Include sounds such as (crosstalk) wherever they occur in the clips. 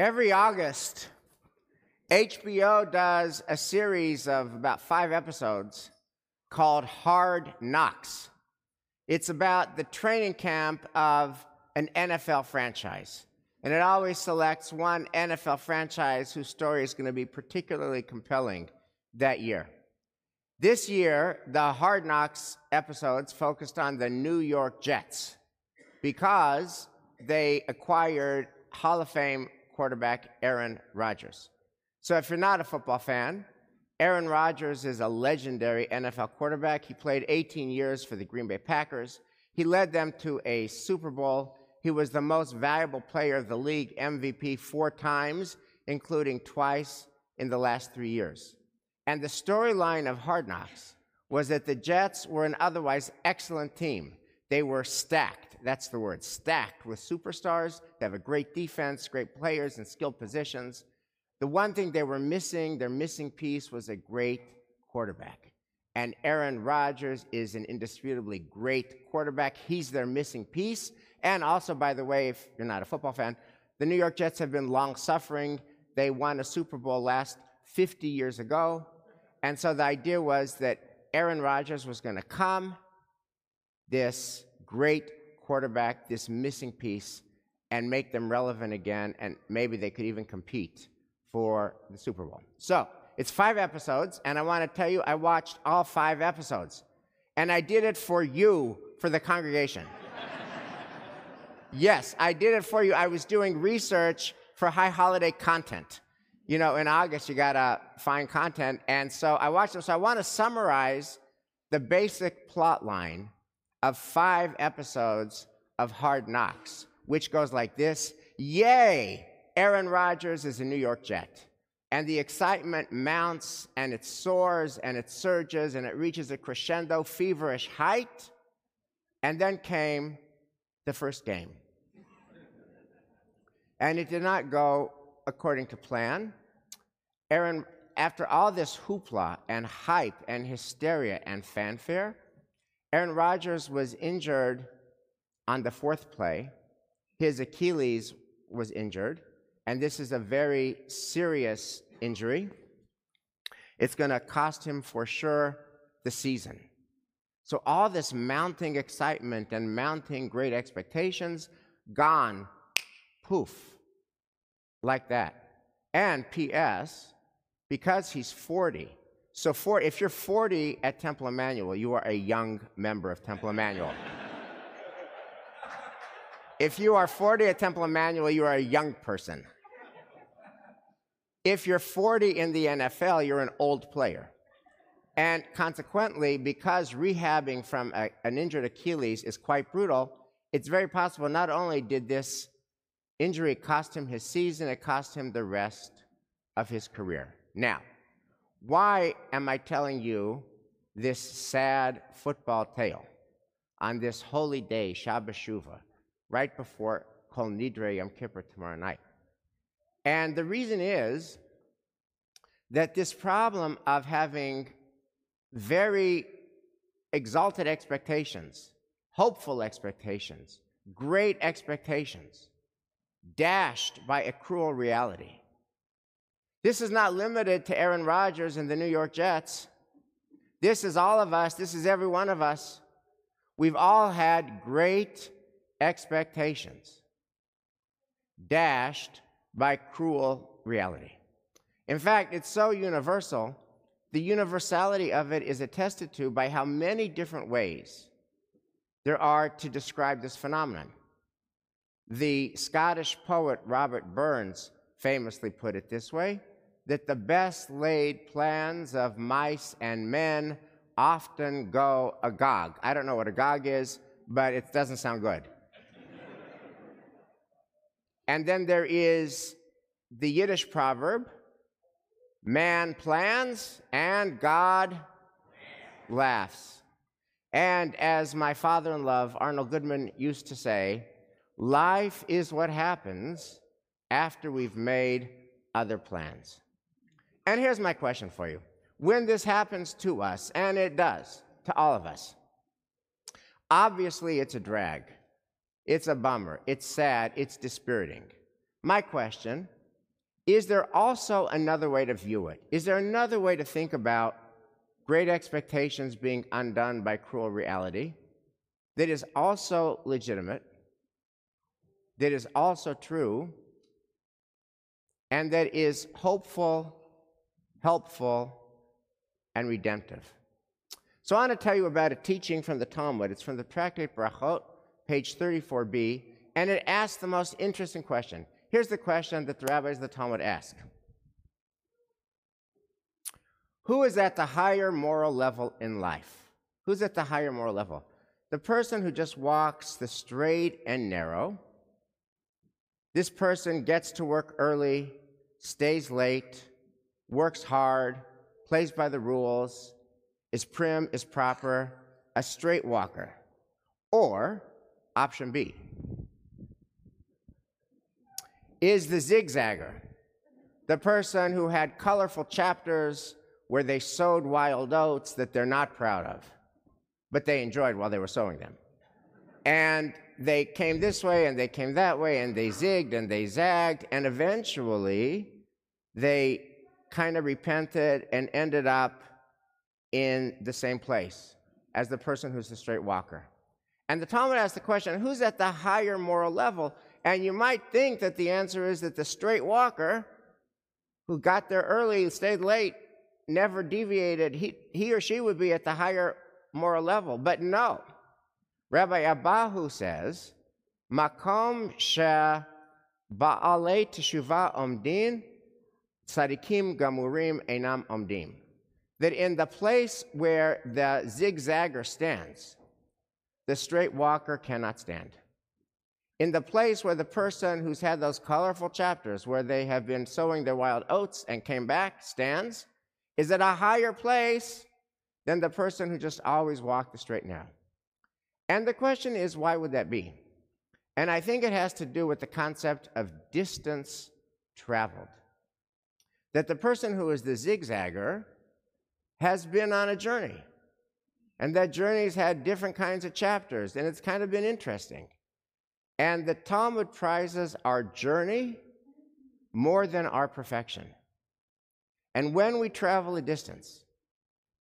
Every August, HBO does a series of about five episodes called Hard Knocks. It's about the training camp of an NFL franchise. And it always selects one NFL franchise whose story is going to be particularly compelling that year. This year, the Hard Knocks episodes focused on the New York Jets because they acquired Hall of Fame quarterback Aaron Rodgers. So if you're not a football fan, Aaron Rodgers is a legendary NFL quarterback. He played 18 years for the Green Bay Packers. He led them to a Super Bowl. He was the most valuable player of the league, MVP, four times, including twice in the last three years. And the storyline of Hard Knocks was that the Jets were an otherwise excellent team. They were stacked. That's the word stacked with superstars. They have a great defense, great players in skilled positions. The one thing they were missing, their missing piece, was a great quarterback. And Aaron Rodgers is an indisputably great quarterback. He's their missing piece. And also, by the way, if you're not a football fan, the New York Jets have been long suffering. They won a Super Bowl last 50 years ago. And so the idea was that Aaron Rodgers was going to come, this great quarterback, this missing piece, and make them relevant again, and maybe they could even compete for the Super Bowl. So it's five episodes, and I want to tell you, I watched all five episodes, and I did it for you, for the congregation. yes, I did it for you. I was doing research for high holiday content. You know, in August, you got to find content, and so I watched them. So I want to summarize the basic plot line of five episodes of Hard Knocks, which goes like this Yay! Aaron Rodgers is a New York Jet. And the excitement mounts and it soars and it surges and it reaches a crescendo, feverish height. And then came the first game. And it did not go according to plan. Aaron, after all this hoopla and hype and hysteria and fanfare, Aaron Rodgers was injured on the fourth play. His Achilles was injured, and this is a very serious injury. It's going to cost him for sure the season. So, all this mounting excitement and mounting great expectations gone, poof, like that. And P.S., because he's 40, so for, if you're 40 at Temple Emanuel, you are a young member of Temple Emanuel. if you are 40 at Temple Emanuel, you are a young person. If you're 40 in the NFL, you're an old player. And consequently, because rehabbing from a, an injured Achilles is quite brutal, it's very possible not only did this injury cost him his season, it cost him the rest of his career. Now, why am I telling you this sad football tale on this holy day, Shabbat Shuvah, right before Kol Nidre Yom Kippur tomorrow night? And the reason is that this problem of having very exalted expectations, hopeful expectations, great expectations, dashed by a cruel reality, this is not limited to Aaron Rodgers and the New York Jets. This is all of us. This is every one of us. We've all had great expectations dashed by cruel reality. In fact, it's so universal, the universality of it is attested to by how many different ways there are to describe this phenomenon. The Scottish poet Robert Burns famously put it this way that the best laid plans of mice and men often go agog. I don't know what agog is, but it doesn't sound good. and then there is the Yiddish proverb man plans and God laughs. And as my father in law, Arnold Goodman, used to say, life is what happens after we've made other plans. And here's my question for you. When this happens to us, and it does to all of us, obviously it's a drag. It's a bummer. It's sad. It's dispiriting. My question is there also another way to view it? Is there another way to think about great expectations being undone by cruel reality that is also legitimate, that is also true, and that is hopeful, helpful, and redemptive? So I want to tell you about a teaching from the Talmud. It's from the Tractate Brachot, page 34b, and it asks the most interesting question. Here's the question that the rabbis of the Talmud ask Who is at the higher moral level in life? Who's at the higher moral level? The person who just walks the straight and narrow. This person gets to work early, stays late, works hard, plays by the rules, is prim, is proper, a straight walker. Or option B is the zigzagger, the person who had colorful chapters where they sowed wild oats that they're not proud of, but they enjoyed while they were sowing them. And they came this way and they came that way and they zigged and they zagged, and eventually they kind of repented and ended up in the same place as the person who's the straight walker. And the Talmud asks the question who's at the higher moral level? And you might think that the answer is that the straight walker who got there early, and stayed late, never deviated, he, he or she would be at the higher moral level. But no. Rabbi Abahu says, Makom she ba'alei teshuva omdin, tzadikim gamurim enam omdim that in the place where the zigzagger stands, the straight walker cannot stand. In the place where the person who's had those colorful chapters where they have been sowing their wild oats and came back stands, is at a higher place than the person who just always walked the straight and narrow. And the question is, why would that be? And I think it has to do with the concept of distance traveled. That the person who is the zigzagger has been on a journey. And that journey's had different kinds of chapters, and it's kind of been interesting. And the Talmud prizes our journey more than our perfection. And when we travel a distance,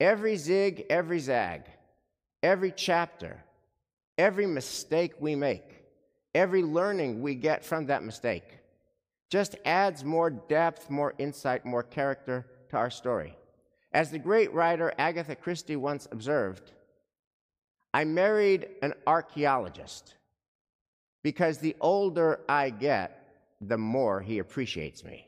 every zig, every zag, every chapter, every mistake we make, every learning we get from that mistake, just adds more depth, more insight, more character to our story. As the great writer Agatha Christie once observed, I married an archaeologist because the older I get, the more he appreciates me.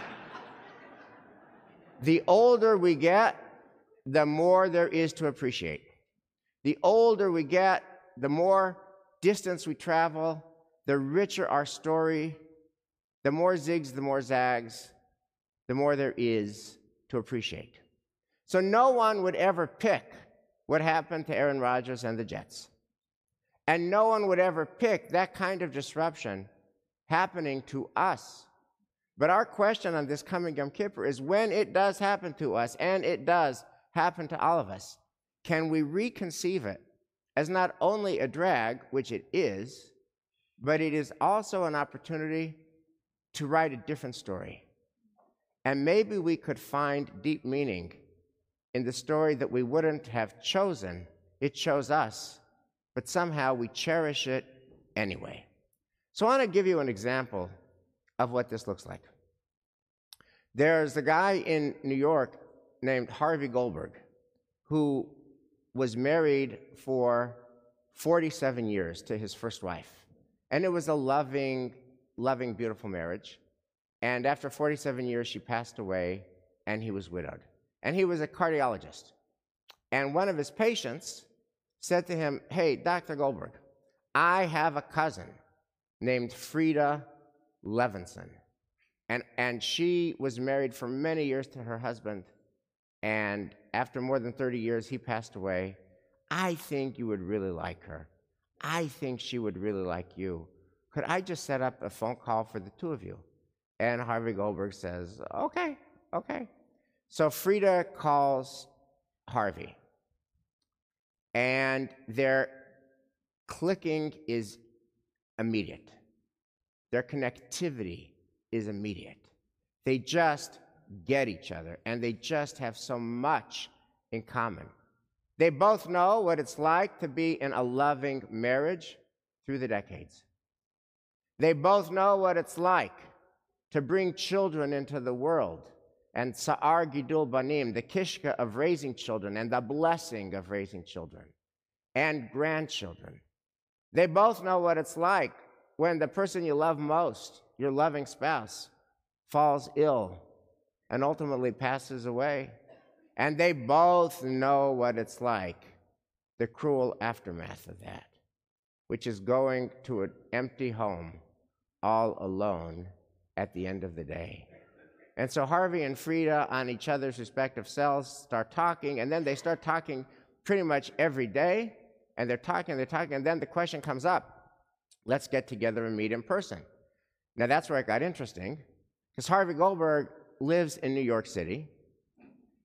(laughs) the older we get, the more there is to appreciate. The older we get, the more distance we travel, the richer our story, the more zigs, the more zags, the more there is to appreciate. So no one would ever pick what happened to Aaron Rodgers and the Jets. And no one would ever pick that kind of disruption happening to us. But our question on this coming Yom Kippur is when it does happen to us, and it does happen to all of us, can we reconceive it as not only a drag, which it is, but it is also an opportunity to write a different story and maybe we could find deep meaning in the story that we wouldn't have chosen. It chose us, but somehow we cherish it anyway. So I want to give you an example of what this looks like. There's a guy in New York named Harvey Goldberg who was married for 47 years to his first wife. And it was a loving, loving, beautiful marriage. And after 47 years, she passed away, and he was widowed. And he was a cardiologist. And one of his patients said to him, Hey, Dr. Goldberg, I have a cousin named Frida Levinson. And, and she was married for many years to her husband. And after more than 30 years, he passed away. I think you would really like her. I think she would really like you. Could I just set up a phone call for the two of you? And Harvey Goldberg says, okay, okay. So Frida calls Harvey, and their clicking is immediate. Their connectivity is immediate. They just get each other, and they just have so much in common. They both know what it's like to be in a loving marriage through the decades. They both know what it's like to bring children into the world and Tza'ar Gidul Banim, the kishka of raising children and the blessing of raising children and grandchildren. They both know what it's like when the person you love most, your loving spouse, falls ill and ultimately passes away. And they both know what it's like, the cruel aftermath of that, which is going to an empty home all alone at the end of the day. And so Harvey and Frida, on each other's respective cells, start talking, and then they start talking pretty much every day, and they're talking, they're talking, and then the question comes up let's get together and meet in person. Now that's where it got interesting, because Harvey Goldberg lives in New York City,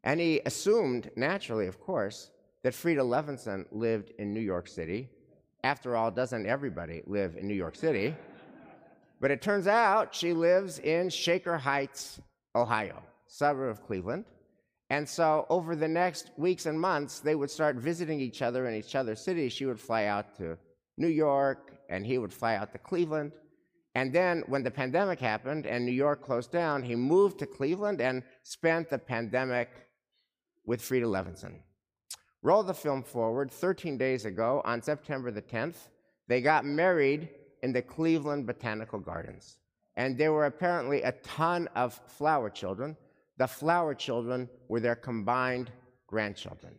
and he assumed, naturally, of course, that Frida Levinson lived in New York City. After all, doesn't everybody live in New York City? But it turns out she lives in Shaker Heights, Ohio, suburb of Cleveland. And so over the next weeks and months, they would start visiting each other in each other's cities. She would fly out to New York, and he would fly out to Cleveland. And then when the pandemic happened and New York closed down, he moved to Cleveland and spent the pandemic with Frida Levinson. Roll the film forward 13 days ago on September the 10th. They got married in the Cleveland Botanical Gardens. And there were apparently a ton of flower children. The flower children were their combined grandchildren.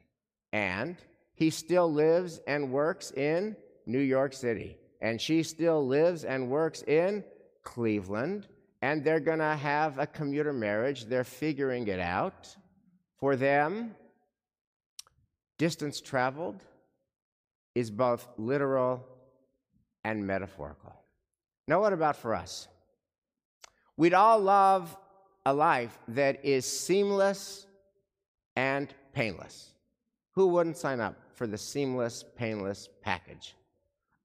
And he still lives and works in New York City. And she still lives and works in Cleveland. And they're going to have a commuter marriage. They're figuring it out. For them, distance traveled is both literal and metaphorical. Now, what about for us? We'd all love a life that is seamless and painless. Who wouldn't sign up for the seamless, painless package?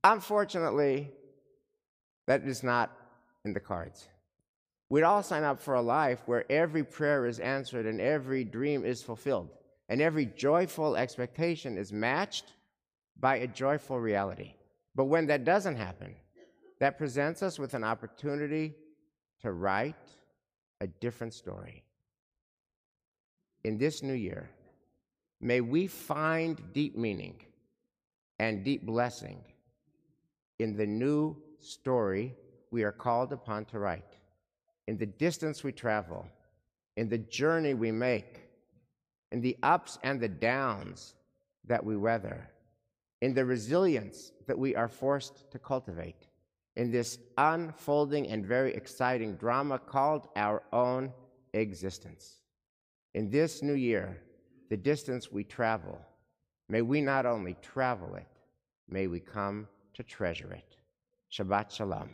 Unfortunately, that is not in the cards. We'd all sign up for a life where every prayer is answered and every dream is fulfilled and every joyful expectation is matched by a joyful reality. But when that doesn't happen, that presents us with an opportunity to write a different story. In this new year, may we find deep meaning and deep blessing in the new story we are called upon to write, in the distance we travel, in the journey we make, in the ups and the downs that we weather in the resilience that we are forced to cultivate in this unfolding and very exciting drama called our own existence. In this new year, the distance we travel, may we not only travel it, may we come to treasure it. Shabbat Shalom.